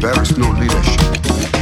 there is no leadership.